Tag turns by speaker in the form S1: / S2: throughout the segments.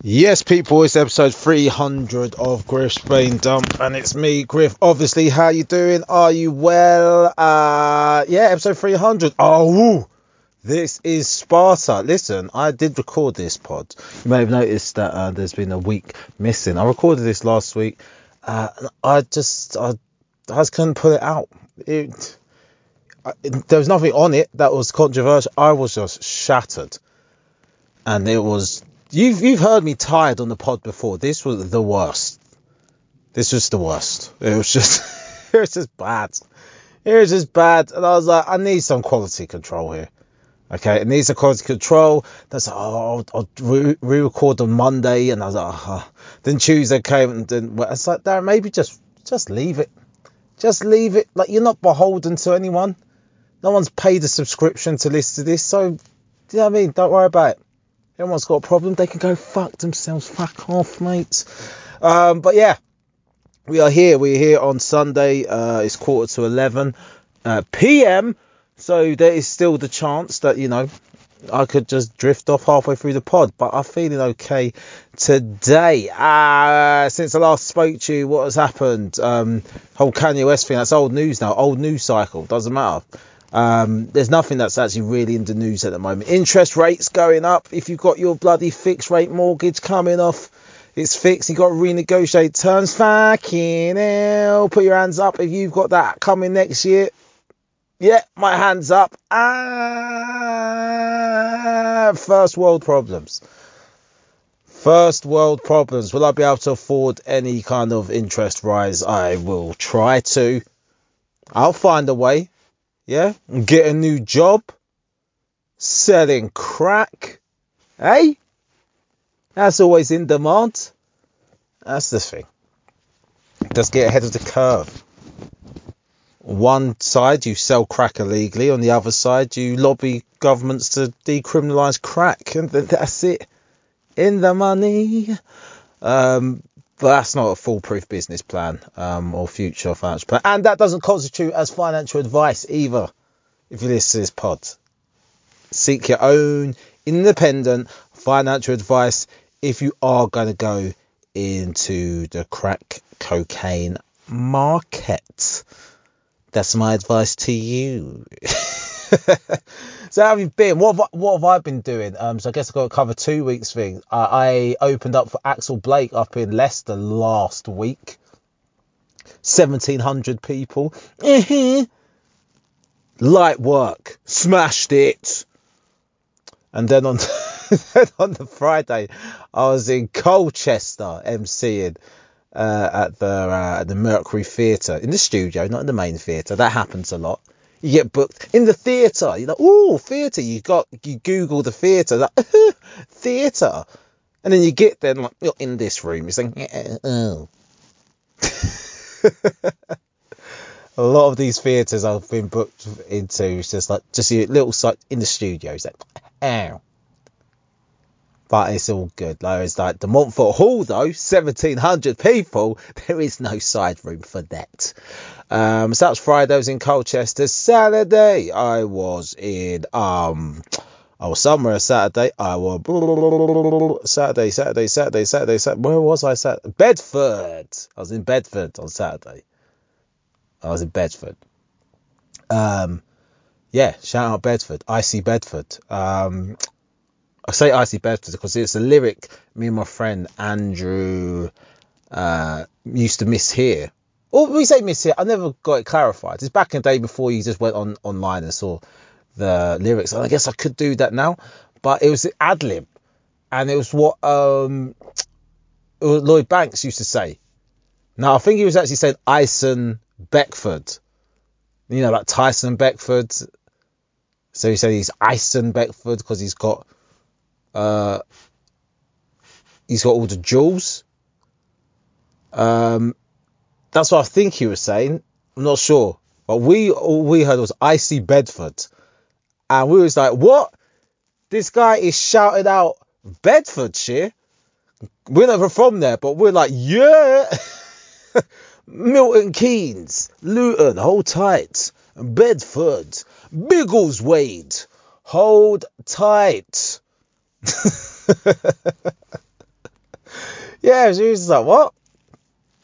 S1: Yes, people, it's episode 300 of Griff's Brain Dump, and it's me, Griff. Obviously, how you doing? Are you well? Uh, yeah, episode 300. Oh, woo. this is Sparta. Listen, I did record this pod. You may have noticed that uh, there's been a week missing. I recorded this last week. Uh, I just, I, I just couldn't put it out. It, I, there was nothing on it that was controversial. I was just shattered, and it was You've you've heard me tired on the pod before. This was the worst. This was the worst. It was just it was just bad. It was just bad. And I was like, I need some quality control here. Okay, it needs a quality control. That's oh, I'll, I'll re-record on Monday, and I was like, oh. then Tuesday came, and then well, it's like, Darren, maybe just just leave it. Just leave it. Like you're not beholden to anyone. No one's paid a subscription to listen to this, so you know what I mean. Don't worry about it everyone's got a problem, they can go fuck themselves, fuck off, mates. Um, but yeah, we are here. We're here on Sunday. Uh, it's quarter to 11 uh, p.m. So there is still the chance that, you know, I could just drift off halfway through the pod, but I'm feeling okay today. Uh, since I last spoke to you, what has happened? Um, whole Kanye West thing, that's old news now, old news cycle, doesn't matter. Um, there's nothing that's actually really in the news at the moment. Interest rates going up. If you've got your bloody fixed rate mortgage coming off, it's fixed. You've got to renegotiate terms. Fucking hell. Put your hands up if you've got that coming next year. Yeah, my hands up. Ah, first world problems. First world problems. Will I be able to afford any kind of interest rise? I will try to. I'll find a way yeah, get a new job, selling crack, hey, that's always in demand. That's the thing. Just get ahead of the curve. One side you sell crack illegally, on the other side you lobby governments to decriminalise crack, and that's it. In the money. Um, that's not a foolproof business plan um, or future financial plan. And that doesn't constitute as financial advice either, if you listen to this pod. Seek your own independent financial advice if you are going to go into the crack cocaine market. That's my advice to you. so how have you been? What have, what have I been doing? Um, so I guess I've got to cover two weeks thing. Uh, I opened up for Axel Blake up in Leicester last week. 1700 people. Mm-hmm. Light work. Smashed it. And then on, then on the Friday, I was in Colchester MCing uh, at the uh, the Mercury Theatre in the studio, not in the main theatre. That happens a lot you get booked in the theatre. You're like, oh, theatre. You got you Google the theatre, like theatre, and then you get there, and like you're in this room. You're saying, oh. a lot of these theatres I've been booked into, it's just like just a little site in the studio. It's like, ow. But it's all good. It's like De Montfort Hall though, seventeen hundred people. There is no side room for that. Um, so that was Friday. I was in Colchester. Saturday, I was in um, I was somewhere Saturday. I was Saturday, Saturday, Saturday, Saturday, Saturday. Where was I? Saturday? Bedford. I was in Bedford on Saturday. I was in Bedford. Um, yeah, shout out Bedford, I see Bedford. Um, I say icy Bedford because it's a lyric me and my friend Andrew uh, used to miss here or we say miss it. I never got it clarified. It's back in the day before you just went on online and saw the lyrics. And I guess I could do that now, but it was ad lib, and it was what um, Lloyd Banks used to say. Now I think he was actually saying Ison Beckford, you know, like Tyson Beckford. So he said he's Ison Beckford because he's got uh, he's got all the jewels. Um, that's what I think he was saying. I'm not sure. But we all we heard was icy Bedford. And we was like, what? This guy is shouting out Bedfordshire. We're never from there, but we're like, yeah. Milton Keynes, Luton, hold tight. Bedford, Biggleswade, hold tight. Yeah, she was just like, what?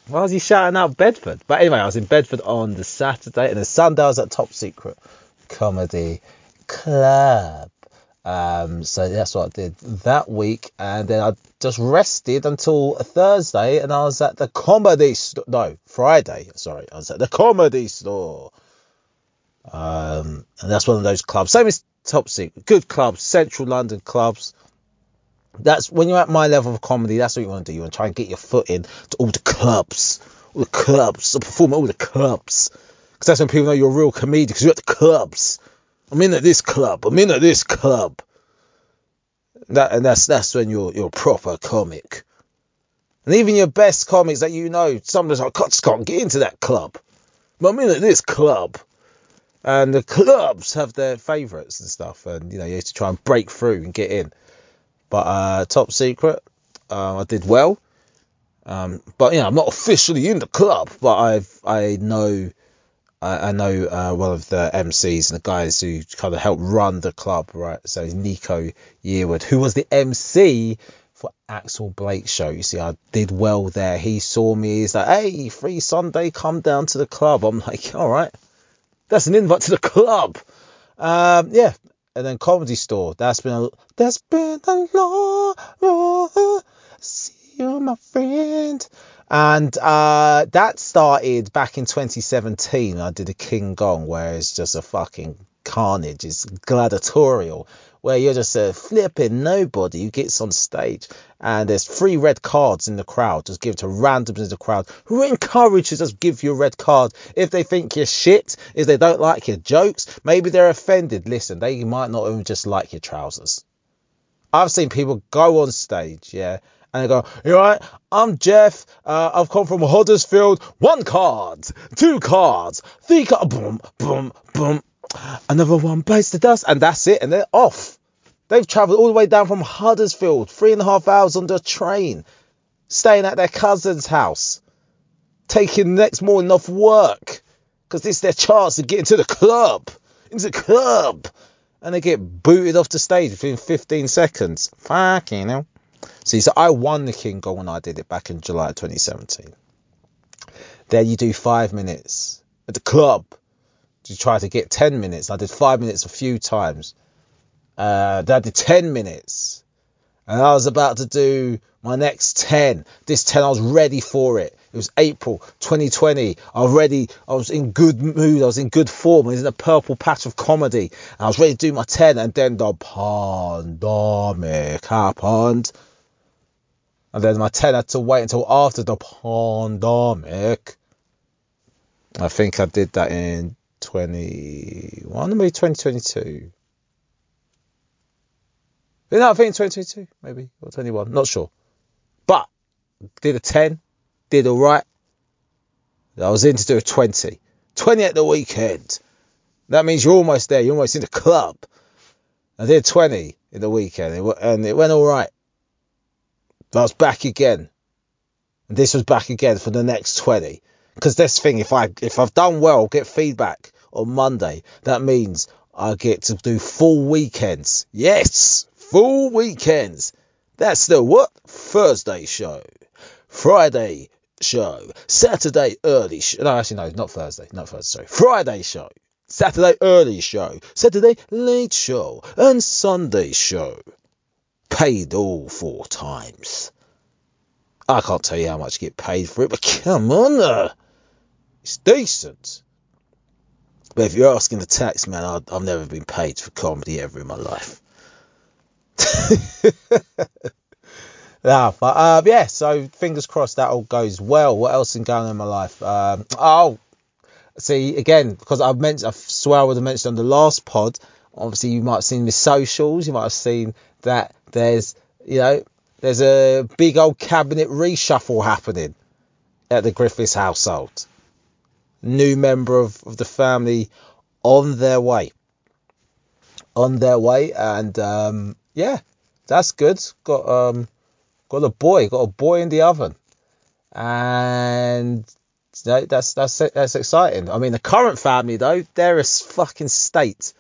S1: Why was he shouting out Bedford? But anyway, I was in Bedford on the Saturday, and the Sunday I was at Top Secret Comedy Club. Um, so that's what I did that week, and then I just rested until Thursday, and I was at the comedy store. No, Friday. Sorry, I was at the comedy store. Um, and that's one of those clubs. Same as Top Secret, good clubs, Central London clubs. That's when you're at my level of comedy. That's what you want to do. You want to try and get your foot in to all the clubs, all the clubs, perform at all the clubs. Because that's when people know you're a real comedian. Because you're at the clubs. I'm in at this club. I'm in at this club. That and that's that's when you're you're a proper comic. And even your best comics that you know, sometimes I just can't get into that club. But I'm in at this club. And the clubs have their favourites and stuff, and you know you have to try and break through and get in. But uh, top secret, uh, I did well. Um, but you know I'm not officially in the club, but I've I know I, I know uh, one of the MCs and the guys who kind of helped run the club, right? So Nico Yearwood, who was the MC for Axel Blake show. You see, I did well there. He saw me. He's like, "Hey, free Sunday, come down to the club." I'm like, "All right, that's an invite to the club." Um, yeah, and then Comedy Store. That's been a that's been a long. See you, my friend. And uh, that started back in 2017. I did a King Gong, where it's just a fucking carnage. It's gladiatorial, where you're just a flipping nobody who gets on stage, and there's three red cards in the crowd. Just give to randoms in the crowd who are encouraged to just give you a red card if they think you're shit, if they don't like your jokes, maybe they're offended. Listen, they might not even just like your trousers. I've seen people go on stage, yeah, and they go, you right, I'm Jeff. Uh, I've come from Huddersfield. One card, two cards, three cards, boom, boom, boom. Another one bites the dust, and that's it, and they're off. They've travelled all the way down from Huddersfield, three and a half hours on the train, staying at their cousin's house, taking the next morning off work, because this is their chance to get into the club, into the club, and they get booted off the stage within 15 seconds. Fucking hell. See, so I won the King Gong when I did it back in July 2017. There you do five minutes at the club. You try to get 10 minutes. I did five minutes a few times. Uh, then I did 10 minutes. And I was about to do my next 10. This 10, I was ready for it. It was April 2020. I was ready. I was in good mood. I was in good form. I was in a purple patch of comedy. And I was ready to do my 10. And then the pandemic happened. And then my 10 had to wait until after the pandemic. I think I did that in 21, maybe 2022. No, I think 2022, maybe, or 21, not sure. But did a 10, did all right. I was in to do a 20. 20 at the weekend. That means you're almost there. You're almost in the club. I did 20 in the weekend, and it went all right. But I was back again. And this was back again for the next 20. Because this thing, if I if I've done well, get feedback on Monday. That means I get to do full weekends. Yes, full weekends. That's the what? Thursday show, Friday show, Saturday early show. No, actually no, not Thursday, not Thursday. Sorry, Friday show, Saturday early show, Saturday late show, and Sunday show. Paid all four times. I can't tell you how much you get paid for it, but come on, uh, it's decent. But if you're asking the tax man, I've never been paid for comedy ever in my life. yeah, but uh, yeah, so fingers crossed that all goes well. What else is going on in my life? Um, oh, see again because I've mentioned, I swear I would have mentioned on the last pod. Obviously, you might have seen the socials. You might have seen that there's, you know, there's a big old cabinet reshuffle happening at the Griffiths household. New member of, of the family on their way. On their way, and um, yeah, that's good. Got um, got a boy, got a boy in the oven, and that's that's that's exciting. I mean, the current family though, they're a fucking state.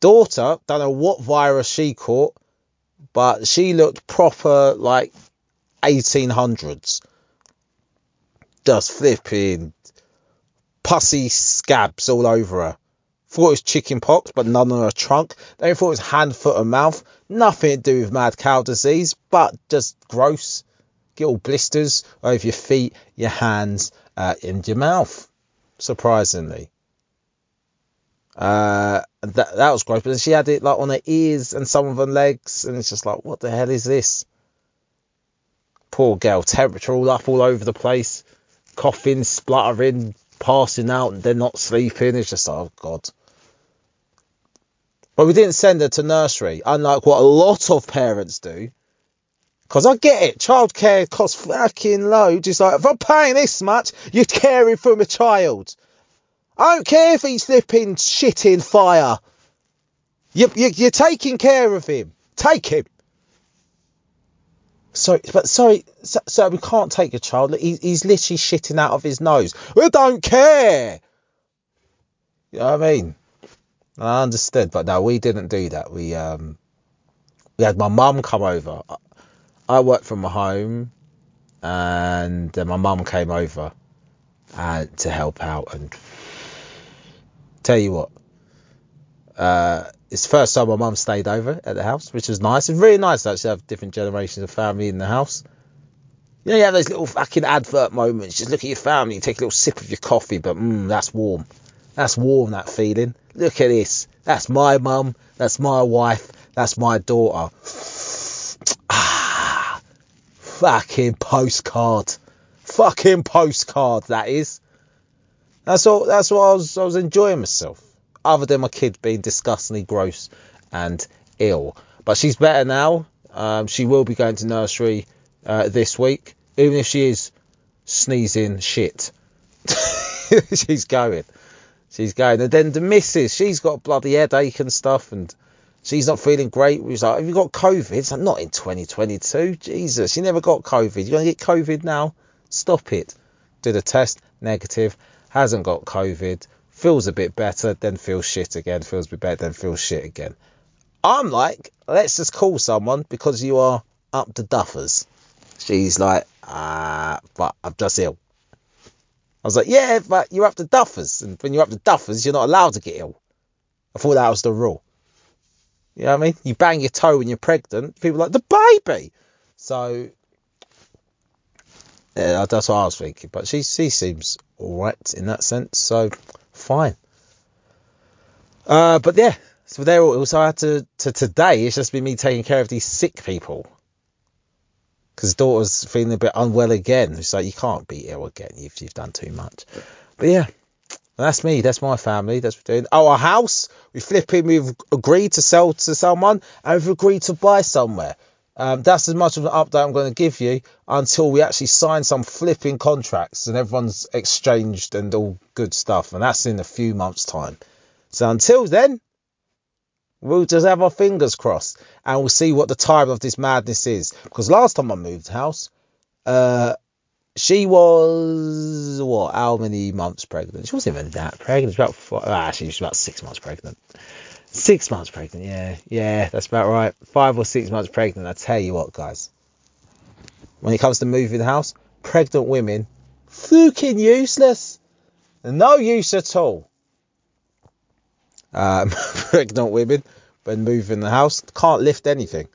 S1: Daughter, don't know what virus she caught, but she looked proper like 1800s. Just flipping pussy scabs all over her. Thought it was chicken pox, but none on her trunk. They thought it was hand, foot, and mouth. Nothing to do with mad cow disease, but just gross. Get all blisters over your feet, your hands, uh, and your mouth. Surprisingly. Uh, that that was gross. But she had it like on her ears and some of her legs, and it's just like, what the hell is this? Poor girl, temperature all up all over the place, coughing, spluttering, passing out, and they're not sleeping. It's just oh god. But we didn't send her to nursery, unlike what a lot of parents do. Because I get it, childcare costs fucking loads. It's like, if I'm paying this much, you're caring for my child. I don't care if he's flipping shit in fire. You, you, you're taking care of him. Take him. Sorry, but sorry, so, we can't take a child. He, he's literally shitting out of his nose. We don't care. You know what I mean? I understood, but no, we didn't do that. We um, we had my mum come over. I worked from home, and my mum came over uh, to help out. And tell you what, uh, it's the first time my mum stayed over at the house, which was nice. It's really nice to actually have different generations of family in the house. You know, you have those little fucking advert moments. Just look at your family, take a little sip of your coffee, but mmm, that's warm. That's warm, that feeling. Look at this. That's my mum. That's my wife. That's my daughter. Ah, fucking postcard. Fucking postcard, that is. That's all. That's what I was. I was enjoying myself. Other than my kid being disgustingly gross and ill, but she's better now. Um, she will be going to nursery uh, this week, even if she is sneezing shit. she's going. She's going. And then the missus, she's got bloody headache and stuff, and she's not feeling great. We was like, Have you got COVID? It's like, Not in 2022. Jesus, you never got COVID. You're going to get COVID now? Stop it. Did a test, negative. Hasn't got COVID. Feels a bit better, then feels shit again. Feels a bit better, then feels shit again. I'm like, let's just call someone because you are up to duffers. She's like, ah, but I'm just ill. I was like, yeah, but you're up to duffers. And when you're up to duffers, you're not allowed to get ill. I thought that was the rule. You know what I mean? You bang your toe when you're pregnant, people like, the baby. So, yeah, that's what I was thinking. But she, she seems alright in that sense. So, fine. Uh, but yeah, so there also I had to, to today, it's just been me taking care of these sick people. Because daughter's feeling a bit unwell again. It's like, you can't be ill again if you've done too much. But yeah, that's me. That's my family. That's what we're doing. Oh, our house. We flipping. We've agreed to sell to someone, and we've agreed to buy somewhere. Um, that's as much of an update I'm going to give you until we actually sign some flipping contracts and everyone's exchanged and all good stuff. And that's in a few months' time. So until then, we'll just have our fingers crossed and we'll see what the time of this madness is. Because last time I moved house, uh, she was what? How many months pregnant? She wasn't even that pregnant. She was about four, ah, she was about six months pregnant. Six months pregnant. Yeah, yeah, that's about right. Five or six months pregnant. I tell you what, guys. When it comes to moving the house, pregnant women, fucking useless. No use at all. Um, pregnant women, when moving the house, can't lift anything.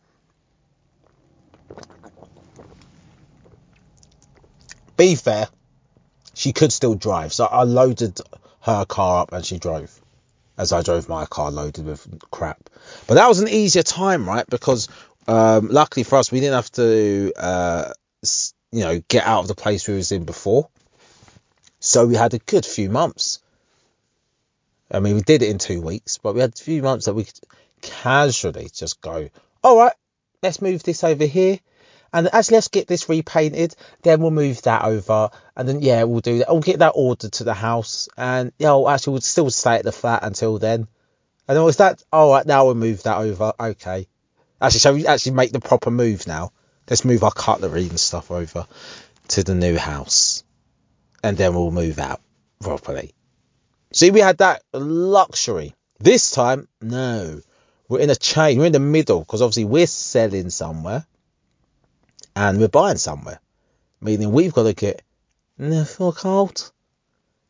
S1: Be fair, she could still drive. So I loaded her car up and she drove as I drove my car loaded with crap. But that was an easier time, right? Because um, luckily for us, we didn't have to, uh, you know, get out of the place we was in before. So we had a good few months. I mean, we did it in two weeks, but we had a few months that we could casually just go, all right, let's move this over here and actually let's get this repainted then we'll move that over. And then yeah we'll do that. We'll get that ordered to the house. And yeah actually we'll still stay at the flat until then. And was that all right now we'll move that over. Okay. Actually shall we actually make the proper move now? Let's move our cutlery and stuff over to the new house. And then we'll move out properly. See we had that luxury. This time no. We're in a chain. We're in the middle because obviously we're selling somewhere and we're buying somewhere, meaning we've got to get the fuck out.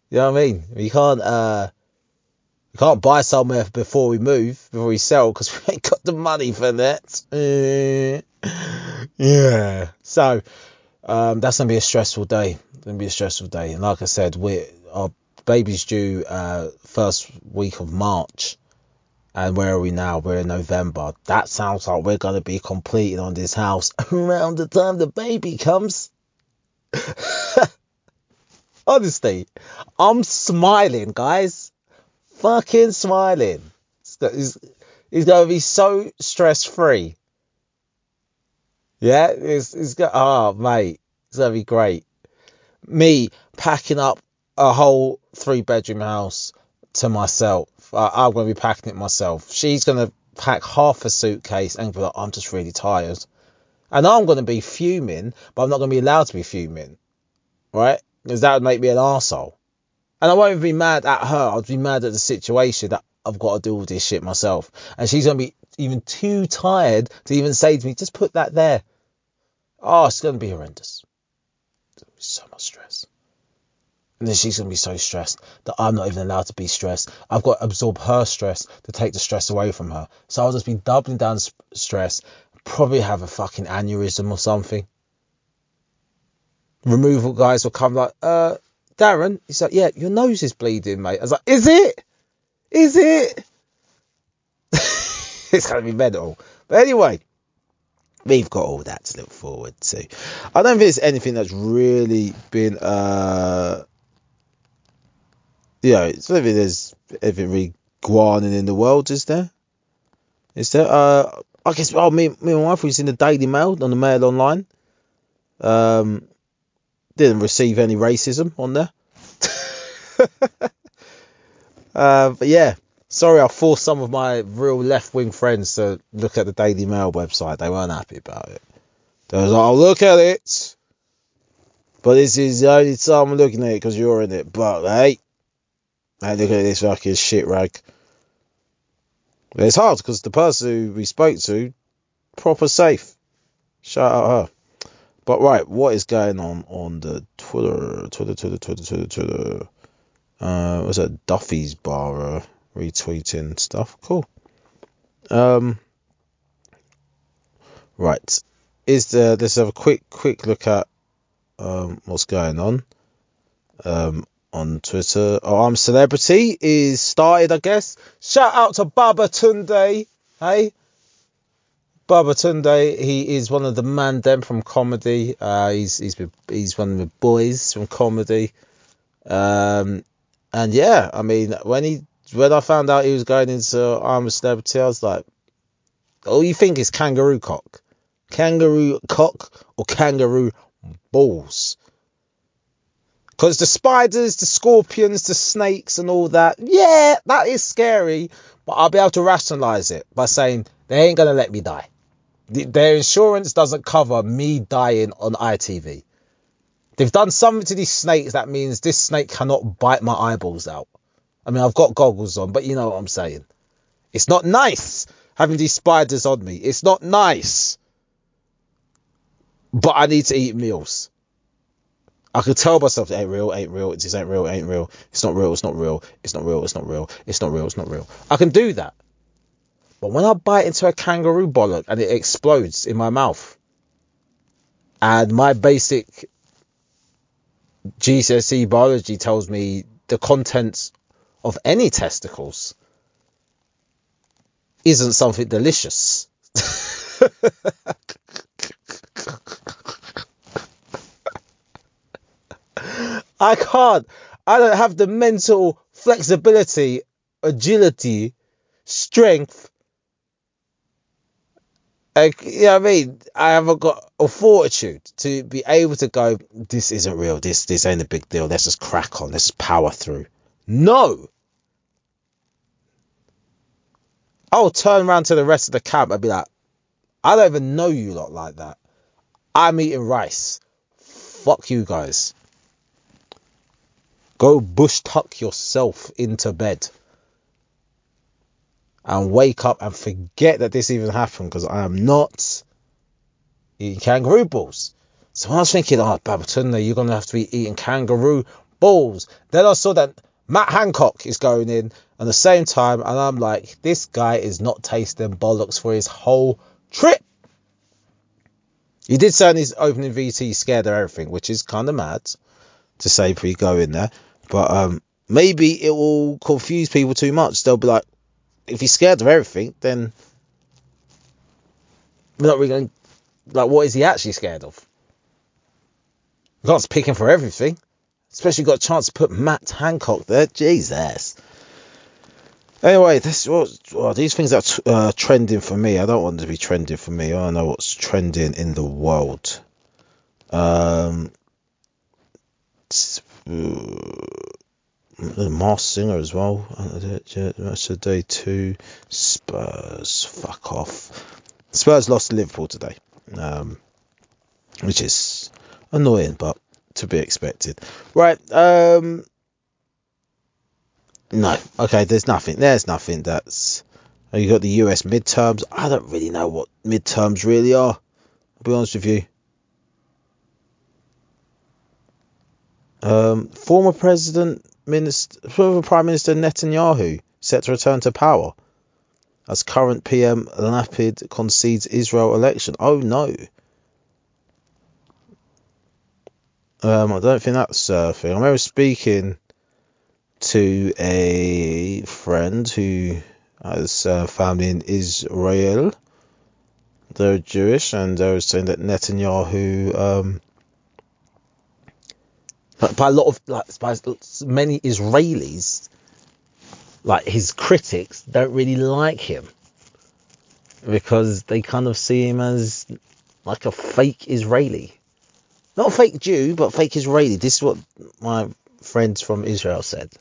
S1: You know what I mean? We can't uh we can't buy somewhere before we move, before we sell, because we ain't got the money for that. Yeah. So um, that's gonna be a stressful day. It's gonna be a stressful day. And like I said, we our baby's due uh, first week of March. And where are we now? We're in November. That sounds like we're gonna be completing on this house around the time the baby comes. Honestly, I'm smiling, guys. Fucking smiling. He's, he's gonna be so stress free. Yeah, it's it's go- oh mate, it's gonna be great. Me packing up a whole three bedroom house to myself. I, I'm gonna be packing it myself. She's gonna pack half a suitcase and be like, I'm just really tired. And I'm gonna be fuming, but I'm not gonna be allowed to be fuming, right? Because that would make me an arsehole. And I won't even be mad at her. I'll be mad at the situation that I've got to do all this shit myself. And she's gonna be even too tired to even say to me, just put that there. Oh, it's gonna be horrendous. So much stress. And then she's gonna be so stressed that I'm not even allowed to be stressed. I've got to absorb her stress to take the stress away from her. So I'll just be doubling down stress. Probably have a fucking aneurysm or something. Removal guys will come like, uh, Darren. He's like, yeah, your nose is bleeding, mate. I was like, is it? Is it? it's gonna be mental. But anyway, we've got all that to look forward to. I don't think there's anything that's really been uh you know, it's maybe there's anything really guaning in the world, is there? Is there uh I guess oh me me and my wife was in the Daily Mail on the Mail Online. Um didn't receive any racism on there. uh, but yeah, sorry, I forced some of my real left wing friends to look at the Daily Mail website. They weren't happy about it. They was like, I'll look at it. But this is the only time I'm looking at it because you're in it. But hey, hey, look at this fucking shit rag. It's hard because the person who we spoke to, proper safe. Shout out her. But right, what is going on on the Twitter, Twitter, Twitter, Twitter, Twitter, Twitter? Uh, was that Duffy's bar uh, retweeting stuff? Cool. Um, right, is there? Let's have a quick, quick look at um what's going on. Um, on Twitter. Oh, I'm celebrity is started, I guess. Shout out to Babatunde. Hey. Babatunde, he is one of the man them from comedy. Uh, he's he's he's one of the boys from comedy. Um, and yeah, I mean, when he when I found out he was going into I'm a Celebrity, I was like, all you think is kangaroo cock, kangaroo cock or kangaroo balls. Because the spiders, the scorpions, the snakes, and all that, yeah, that is scary. But I'll be able to rationalize it by saying they ain't gonna let me die. Their insurance doesn't cover me dying on ITV. They've done something to these snakes that means this snake cannot bite my eyeballs out. I mean, I've got goggles on, but you know what I'm saying. It's not nice having these spiders on me. It's not nice. But I need to eat meals. I could tell myself, it ain't real, ain't real, it just ain't real, ain't real. It's not real, it's not real, it's not real, it's not real, it's not real, it's not real. I can do that. But when I bite into a kangaroo bollock and it explodes in my mouth, and my basic GCSE biology tells me the contents of any testicles isn't something delicious. I can't. I don't have the mental flexibility, agility, strength. Like, you know what I mean? I haven't got a fortitude to be able to go, this isn't real. This this ain't a big deal. Let's just crack on. Let's power through. No. I'll turn around to the rest of the camp and be like, I don't even know you lot like that. I'm eating rice. Fuck you guys. Go bush tuck yourself into bed and wake up and forget that this even happened because I am not eating kangaroo balls. So I was thinking, oh, Babatunde, you're going to have to be eating kangaroo balls. Then I saw that Matt Hancock is going in at the same time, and I'm like, this guy is not tasting bollocks for his whole trip. He did say in his opening VT scared of everything, which is kind of mad to say if we go in there. But um, maybe it will confuse people too much. They'll be like, if he's scared of everything, then we're not really going. Like, what is he actually scared of? You can't pick him for everything. Especially got a chance to put Matt Hancock there. Jesus. Anyway, this what well, these things are t- uh, trending for me. I don't want to be trending for me. I don't know what's trending in the world. Um, the Masked Singer as well. That's a day two. Spurs, fuck off. Spurs lost to Liverpool today, um, which is annoying, but to be expected. Right. Um, no. Okay. There's nothing. There's nothing that's. You got the US midterms. I don't really know what midterms really are. I'll be honest with you. Um, former President, Minister, former Prime Minister Netanyahu set to return to power as current PM Lapid concedes Israel election. Oh no. Um, I don't think that's a thing. I remember speaking to a friend who has a family in Israel. They're Jewish, and they were saying that Netanyahu, um, by a lot of like by many Israelis, like his critics don't really like him because they kind of see him as like a fake Israeli. Not a fake Jew, but fake Israeli. This is what my friends from Israel said.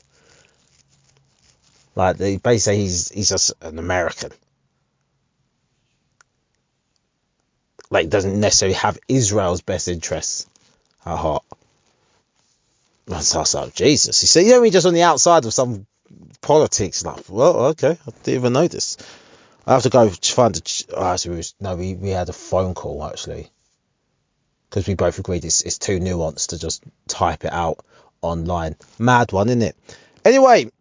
S1: Like they basically he's he's just an American. Like doesn't necessarily have Israel's best interests at heart. Like Jesus. You see, you know, me just on the outside of some politics. Like, well, okay, I didn't even notice. I have to go find a. Oh, actually, we was, no, we, we had a phone call actually because we both agreed it's, it's too nuanced to just type it out online. Mad one, isn't it? Anyway,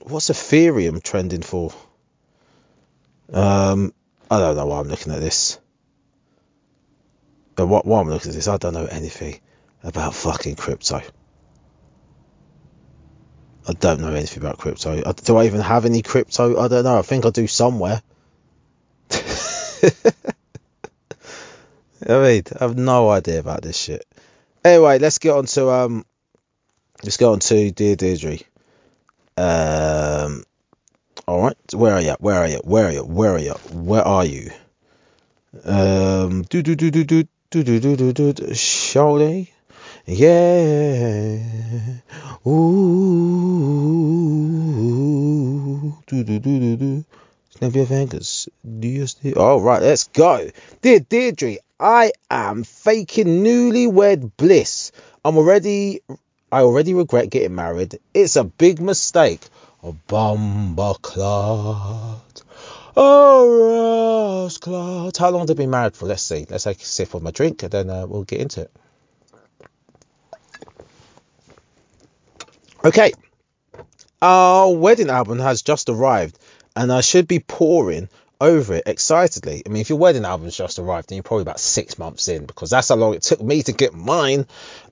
S1: what's Ethereum trending for? Um, I don't know why I'm looking at this. But what, why I'm looking at this, I don't know anything about fucking crypto. I don't know anything about crypto. Do I even have any crypto? I don't know. I think I do somewhere. I mean, I have no idea about this shit. Anyway, let's get on to um, let's go on to Dear Deirdre. Um, all right, where are you? Where are you? Where are you? Where are you? Where are you? Um, do do do do do do do do do do. Surely, yeah. Ooh, do do do do do. Snap your fingers. Do you still? All right, let's go. Dear Deirdre, I am faking newlywed bliss. I'm already, I already regret getting married. It's a big mistake. A bumper clot. Oh, clot. How long have they been married for? Let's see. Let's take a sip of my drink and then uh, we'll get into it. Okay. Our wedding album has just arrived and I should be pouring over it excitedly. I mean, if your wedding album's just arrived, then you're probably about six months in because that's how long it took me to get mine.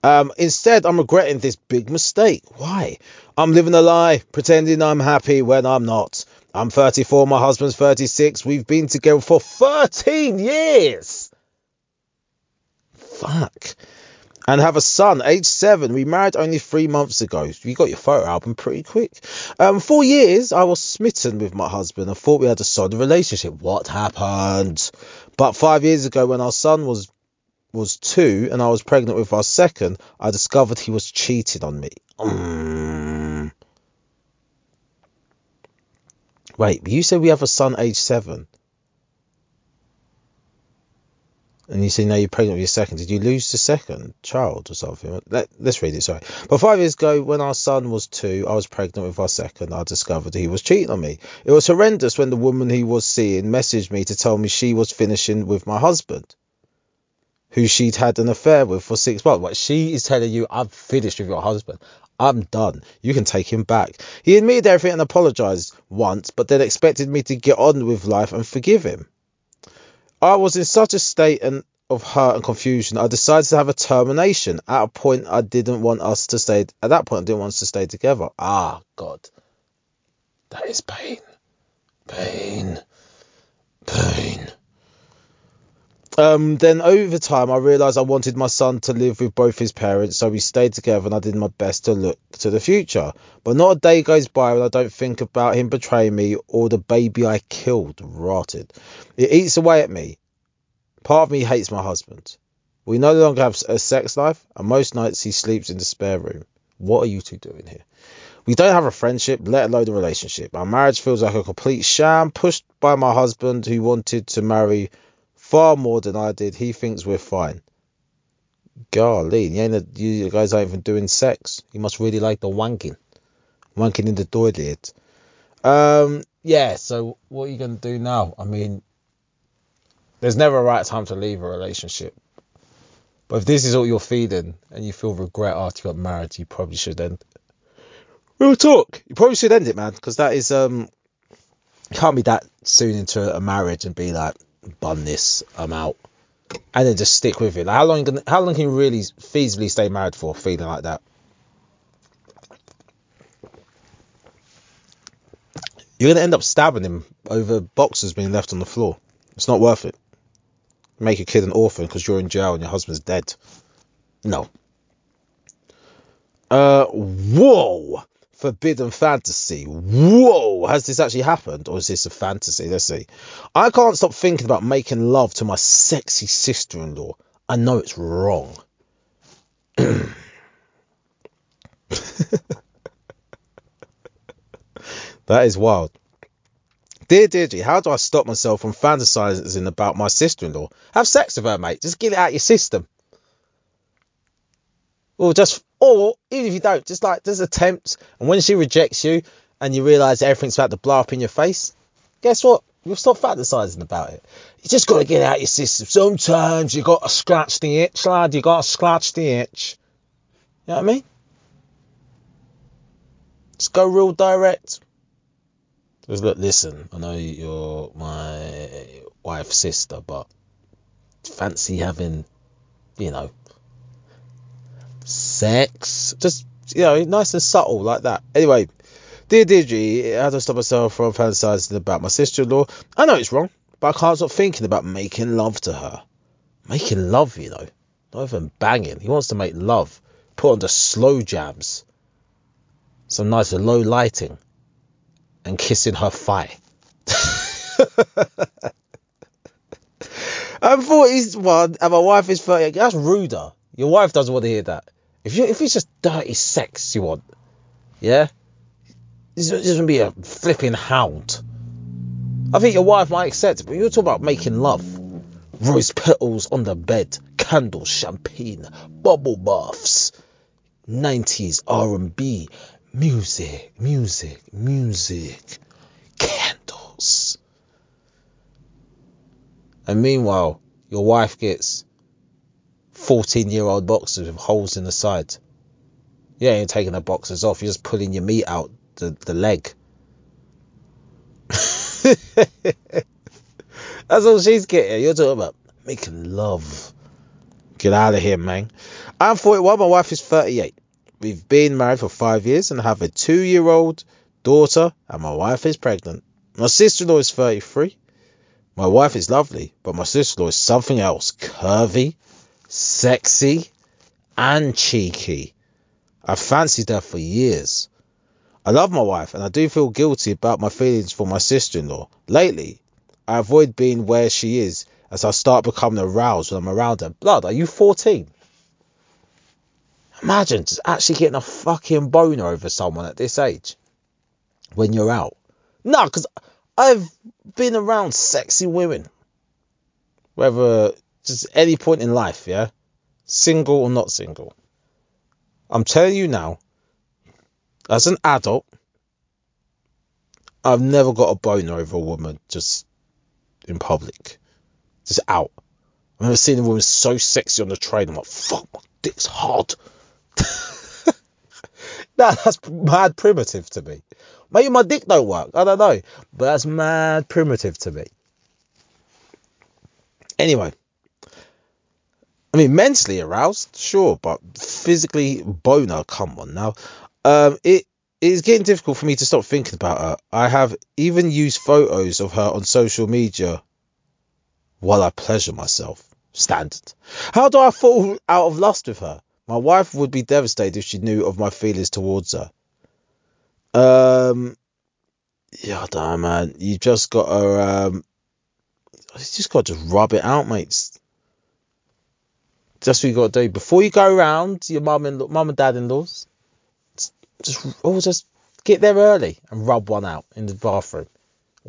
S1: Um, instead, I'm regretting this big mistake. Why? I'm living a lie, pretending I'm happy when I'm not. I'm 34, my husband's 36. We've been together for 13 years. Fuck and have a son, age seven. We married only three months ago. You got your photo album pretty quick. Um, four years, I was smitten with my husband and thought we had a solid relationship. What happened? But five years ago, when our son was was two and I was pregnant with our second, I discovered he was cheating on me. Um, wait, you said we have a son, age seven. And you say now you're pregnant with your second. Did you lose the second child or something? Let, us read it. Sorry. But five years ago, when our son was two, I was pregnant with our second. I discovered he was cheating on me. It was horrendous when the woman he was seeing messaged me to tell me she was finishing with my husband. who she'd had an affair with for six months. But she is telling you, I'm finished with your husband. I'm done. You can take him back. He admitted everything and apologized once, but then expected me to get on with life and forgive him. I was in such a state and of hurt and confusion, I decided to have a termination. At a point, I didn't want us to stay. At that point, I didn't want us to stay together. Ah, God, that is pain, pain, pain. Um, then over time, I realised I wanted my son to live with both his parents, so we stayed together and I did my best to look to the future. But not a day goes by when I don't think about him betraying me or the baby I killed rotted. It eats away at me. Part of me hates my husband. We no longer have a sex life, and most nights he sleeps in the spare room. What are you two doing here? We don't have a friendship, let alone a relationship. Our marriage feels like a complete sham, pushed by my husband who wanted to marry far more than I did. He thinks we're fine. Golly, you, ain't you guys aren't even doing sex. You must really like the wanking. Wanking in the toilet. Um, yeah, so what are you going to do now? I mean, there's never a right time to leave a relationship. But if this is all you're feeling and you feel regret after you got married, you probably should end. We'll talk. You probably should end it, man, because that is um can't be that soon into a marriage and be like, bun this, I'm out, and then just stick with it. Like how long can how long can you really feasibly stay married for, feeling like that? You're gonna end up stabbing him over boxes being left on the floor. It's not worth it make a kid an orphan because you're in jail and your husband's dead. No. Uh, whoa! Forbidden fantasy. Whoa! Has this actually happened or is this a fantasy? Let's see. I can't stop thinking about making love to my sexy sister in law. I know it's wrong. that is wild. Dear Deirdre, how do I stop myself from fantasizing about my sister in law? Have sex with her, mate. Just get it out of your system. Or just, or even if you don't, just like, just attempt. And when she rejects you and you realize everything's about to blow up in your face, guess what? You'll stop fantasizing about it. You just got to get out of your system. Sometimes you got to scratch the itch, lad. You got to scratch the itch. You know what I mean? Just go real direct. Because look, listen, I know you're my wife's sister, but fancy having, you know, sex. Just, you know, nice and subtle like that. Anyway, dear Deirdre, how do I stop myself from fantasizing about my sister-in-law? I know it's wrong, but I can't stop thinking about making love to her. Making love, you know, not even banging. He wants to make love. Put on the slow jams. Some nice low lighting and kissing her thigh. I'm 41 and my wife is 30. That's ruder. Your wife doesn't want to hear that. If you if it's just dirty sex you want, yeah, this is to be a flipping hound. I think your wife might accept but you're talking about making love. Rose petals on the bed, candles, champagne, bubble baths, 90s R&B, music, music, music, candles. And meanwhile, your wife gets 14 year old boxers with holes in the side. Yeah, you're taking the boxers off, you're just pulling your meat out the, the leg. That's all she's getting. You're talking about making love. Get out of here, man. I'm 41, my wife is 38. We've been married for five years and have a two year old daughter, and my wife is pregnant. My sister in law is 33. My wife is lovely, but my sister in law is something else curvy, sexy, and cheeky. I've fancied her for years. I love my wife and I do feel guilty about my feelings for my sister in law. Lately, I avoid being where she is as I start becoming aroused when I'm around her. Blood, are you 14? Imagine just actually getting a fucking boner over someone at this age when you're out. No, because I've been around sexy women, whether just any point in life, yeah, single or not single. I'm telling you now, as an adult, I've never got a boner over a woman just in public, just out. I've never seen a woman so sexy on the train. I'm like, fuck, my dick's hard. nah, that's mad primitive to me. Maybe my dick don't work. I don't know. But that's mad primitive to me. Anyway. I mean, mentally aroused, sure, but physically boner, come on now. Um, it is getting difficult for me to stop thinking about her. I have even used photos of her on social media while I pleasure myself. Standard. How do I fall out of lust with her? My wife would be devastated if she knew of my feelings towards her. Um, yeah, I man. You just got to, um, you just got to rub it out, mates. That's what you got to do before you go around your mum and mum and dad in laws. Just, oh, just get there early and rub one out in the bathroom.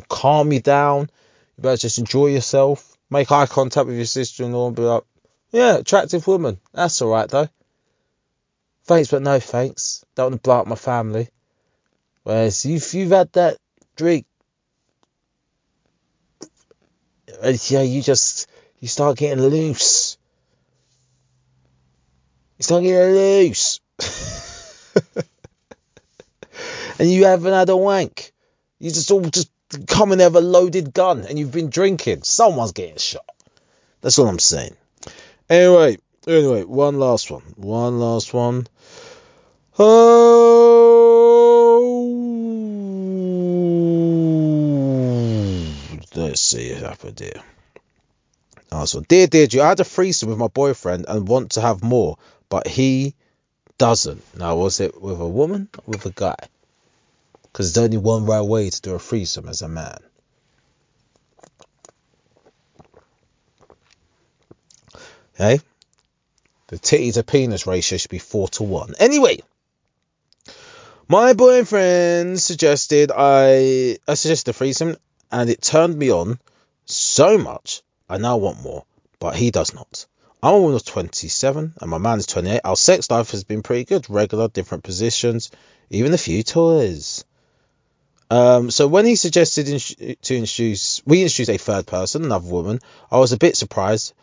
S1: Calm you down. You better just enjoy yourself. Make eye contact with your sister-in-law and be like, "Yeah, attractive woman. That's all right though." Thanks, but no thanks. Don't want to blow up my family. Whereas if you've had that drink, uh, yeah, you just you start getting loose. You not getting loose. and you haven't had a wank. You just all just come and have a loaded gun and you've been drinking. Someone's getting shot. That's all I'm saying. Anyway, anyway, one last one. One last one. Oh, let's see what happened here. Last one. Dear Deirdre, I had a threesome with my boyfriend and want to have more, but he doesn't. Now, was it with a woman or with a guy? Because there's only one right way to do a threesome as a man. Okay? The titty to penis ratio should be 4 to 1. Anyway, my boyfriend suggested I I suggested a threesome and it turned me on so much I now want more, but he does not. I'm a woman of 27 and my man's 28. Our sex life has been pretty good, regular, different positions, even a few toys. Um, so when he suggested to introduce, we introduced a third person, another woman. I was a bit surprised,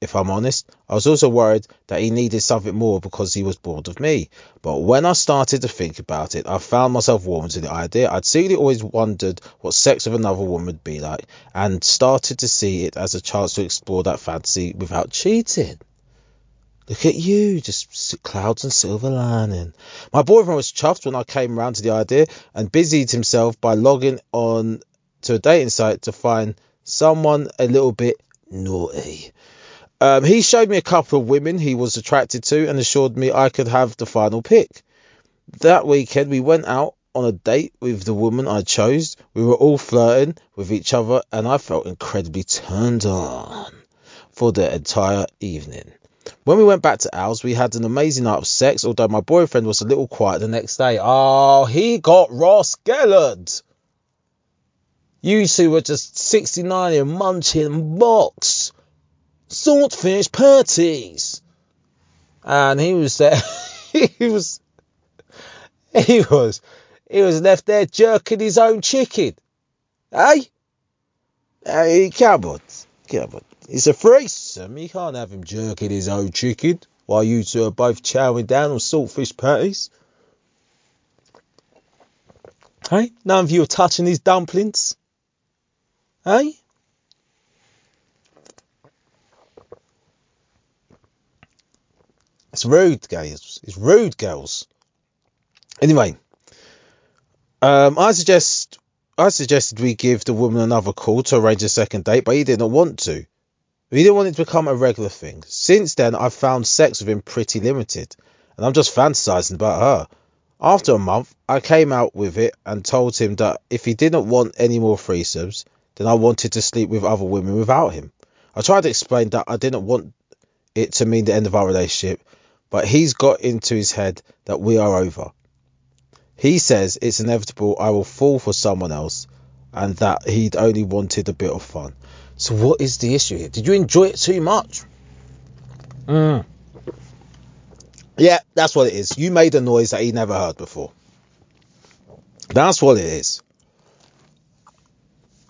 S1: if I'm honest. I was also worried that he needed something more because he was bored of me. But when I started to think about it, I found myself warm to the idea. I'd secretly always wondered what sex with another woman would be like, and started to see it as a chance to explore that fantasy without cheating. Look at you, just clouds and silver lining. My boyfriend was chuffed when I came around to the idea and busied himself by logging on to a dating site to find someone a little bit naughty. Um, he showed me a couple of women he was attracted to and assured me I could have the final pick. That weekend, we went out on a date with the woman I chose. We were all flirting with each other, and I felt incredibly turned on for the entire evening. When we went back to ours, we had an amazing night of sex, although my boyfriend was a little quiet the next day. Oh, he got Ross Gellard. You two were just 69 and munching box. Swordfish patties. And he was there. he was. He was. He was left there jerking his own chicken. Hey? Hey, come on. Come. It's a threesome. You can't have him jerking his own chicken while you two are both chowing down on saltfish patties. Hey, none of you are touching his dumplings. Hey? It's rude, guys. It's rude, girls. Anyway, um, I suggest I suggested we give the woman another call to arrange a second date, but he didn't want to. He didn't want it to become a regular thing. Since then, I've found sex with him pretty limited, and I'm just fantasizing about her. After a month, I came out with it and told him that if he didn't want any more threesomes, then I wanted to sleep with other women without him. I tried to explain that I didn't want it to mean the end of our relationship, but he's got into his head that we are over. He says it's inevitable I will fall for someone else and that he'd only wanted a bit of fun. So what is the issue here? Did you enjoy it too much? Mm. Yeah, that's what it is. You made a noise that he never heard before. That's what it is.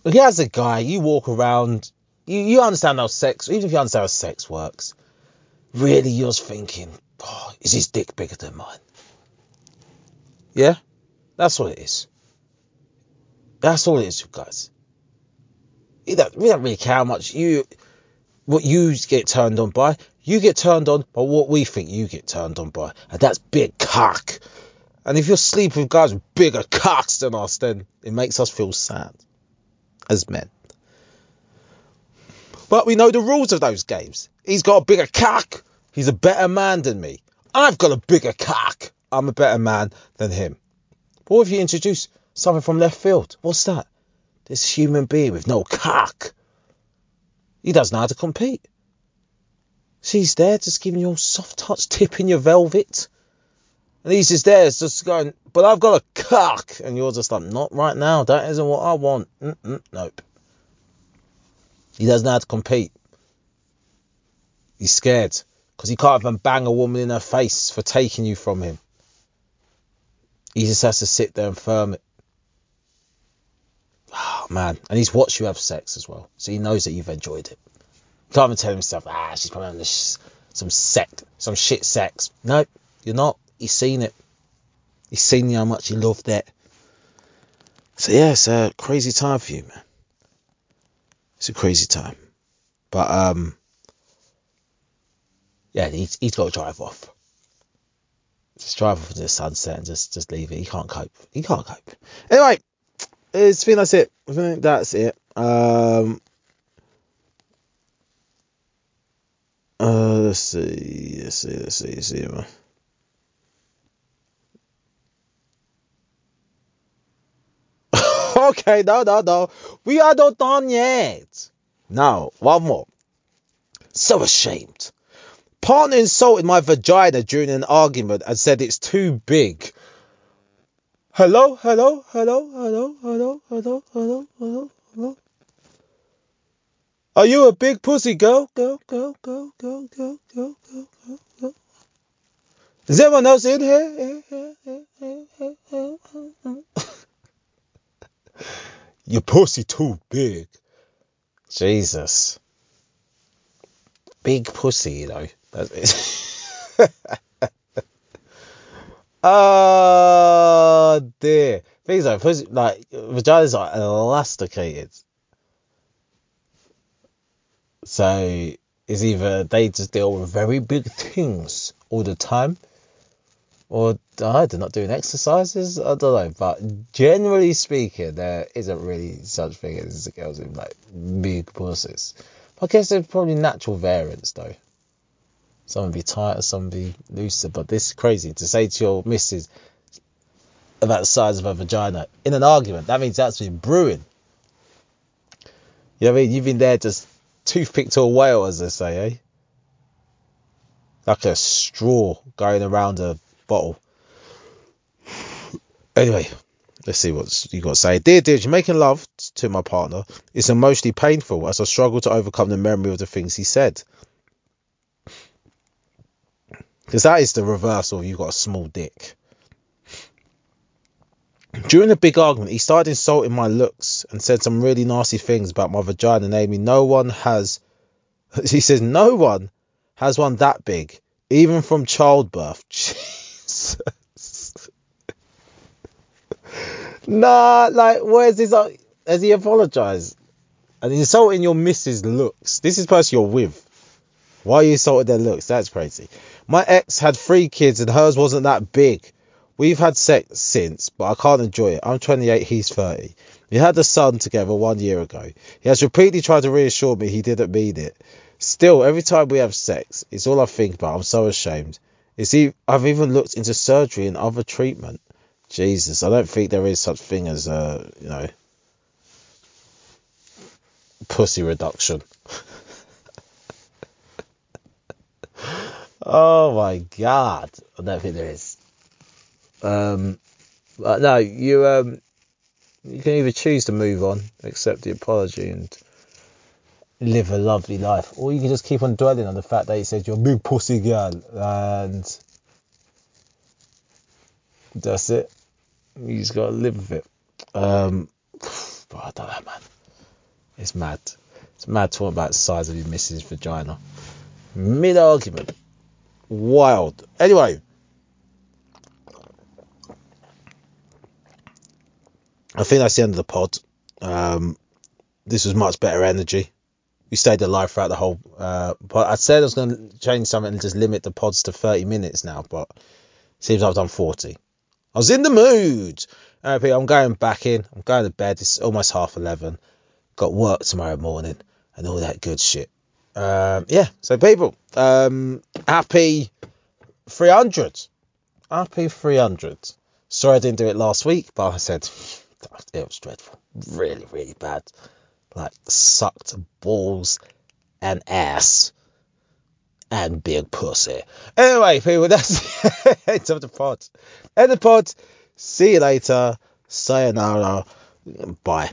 S1: He as a guy, you walk around You, you understand how sex, even if you understand how sex works, really you're thinking, oh, is his dick bigger than mine? Yeah? That's what it is. That's all it is, guys. We don't, we don't really care how much you, what you get turned on by. You get turned on by what we think you get turned on by. And that's big cock. And if you're sleeping with guys with bigger cocks than us, then it makes us feel sad as men. But we know the rules of those games. He's got a bigger cock. He's a better man than me. I've got a bigger cock. I'm a better man than him. What if you introduce something from left field? What's that? This human being with no cock. He doesn't know how to compete. She's there just giving you a soft touch, tipping your velvet. And he's just there, just going, but I've got a cock. And you're just like, not right now. That isn't what I want. Mm-mm, nope. He doesn't know how to compete. He's scared because he can't even bang a woman in her face for taking you from him. He just has to sit there and firm it. Oh, man. And he's watched you have sex as well. So he knows that you've enjoyed it. He can't even tell himself, ah, she's probably having this, some sect, some shit sex. No, you're not. He's seen it. He's seen how much you loved it. So yeah, it's a crazy time for you, man. It's a crazy time. But um yeah, he's, he's got to drive off. Just drive off into the sunset and just, just leave it. He can't cope. He can't cope. Anyway, it's think that's it. I think that's it. Um uh, let's see, let's see, let's see, let's see. okay, no, no, no. We are not done yet. Now, one more. So ashamed. Partner insulted my vagina during an argument and said it's too big. Hello, hello, hello, hello, hello, hello, hello, hello, hello. Are you a big pussy girl? Girl, girl, girl, girl, girl, girl, girl, girl, girl. Is anyone else in here? Your pussy too big. Jesus. Big pussy, you know. Oh dear. Things like pussy, like vaginas are elasticated. So it's either they just deal with very big things all the time, or they're not doing exercises. I don't know, but generally speaking, there isn't really such thing as girls with like big pussies. I guess there's probably natural variants though. Some be tighter, some be looser. But this is crazy to say to your missus about the size of her vagina in an argument. That means that's been brewing. You know what I mean? You've been there just toothpick to a whale, as they say, eh? Like a straw going around a bottle. Anyway, let's see what you got to say. Dear Dear, you're making love to my partner is emotionally painful as I struggle to overcome the memory of the things he said. Because that is the reversal of you got a small dick. During the big argument, he started insulting my looks and said some really nasty things about my vagina, namely, no one has, he says, no one has one that big, even from childbirth. Jesus. nah, like, where's this? Uh, has he apologized? And insulting your missus' looks. This is person you're with. Why are you insulting their looks? That's crazy. My ex had three kids and hers wasn't that big. We've had sex since, but I can't enjoy it. I'm 28, he's 30. We had a son together one year ago. He has repeatedly tried to reassure me he didn't mean it. Still, every time we have sex, it's all I think about. I'm so ashamed. It's I've even looked into surgery and other treatment. Jesus, I don't think there is such thing as, uh, you know, pussy reduction. Oh my god. I don't think there is. Um, but no, you um, you can either choose to move on, accept the apology, and live a lovely life, or you can just keep on dwelling on the fact that he said you're a big pussy girl, and that's it. You just gotta live with it. Um, but I don't know, man. It's mad. It's mad talking about the size of your missus' vagina. Mid argument. Wild. Anyway. I think that's the end of the pod. Um, this was much better energy. We stayed alive throughout the whole uh, pod. I said I was going to change something and just limit the pods to 30 minutes now, but seems I've done 40. I was in the mood. Right, I'm going back in. I'm going to bed. It's almost half 11. Got work tomorrow morning and all that good shit. Um, yeah, so people, um, happy 300. Happy 300. Sorry I didn't do it last week, but I said it was dreadful. Really, really bad. Like, sucked balls and ass and big pussy. Anyway, people, that's the end of the pod. End of the pod. See you later. Sayonara. Bye.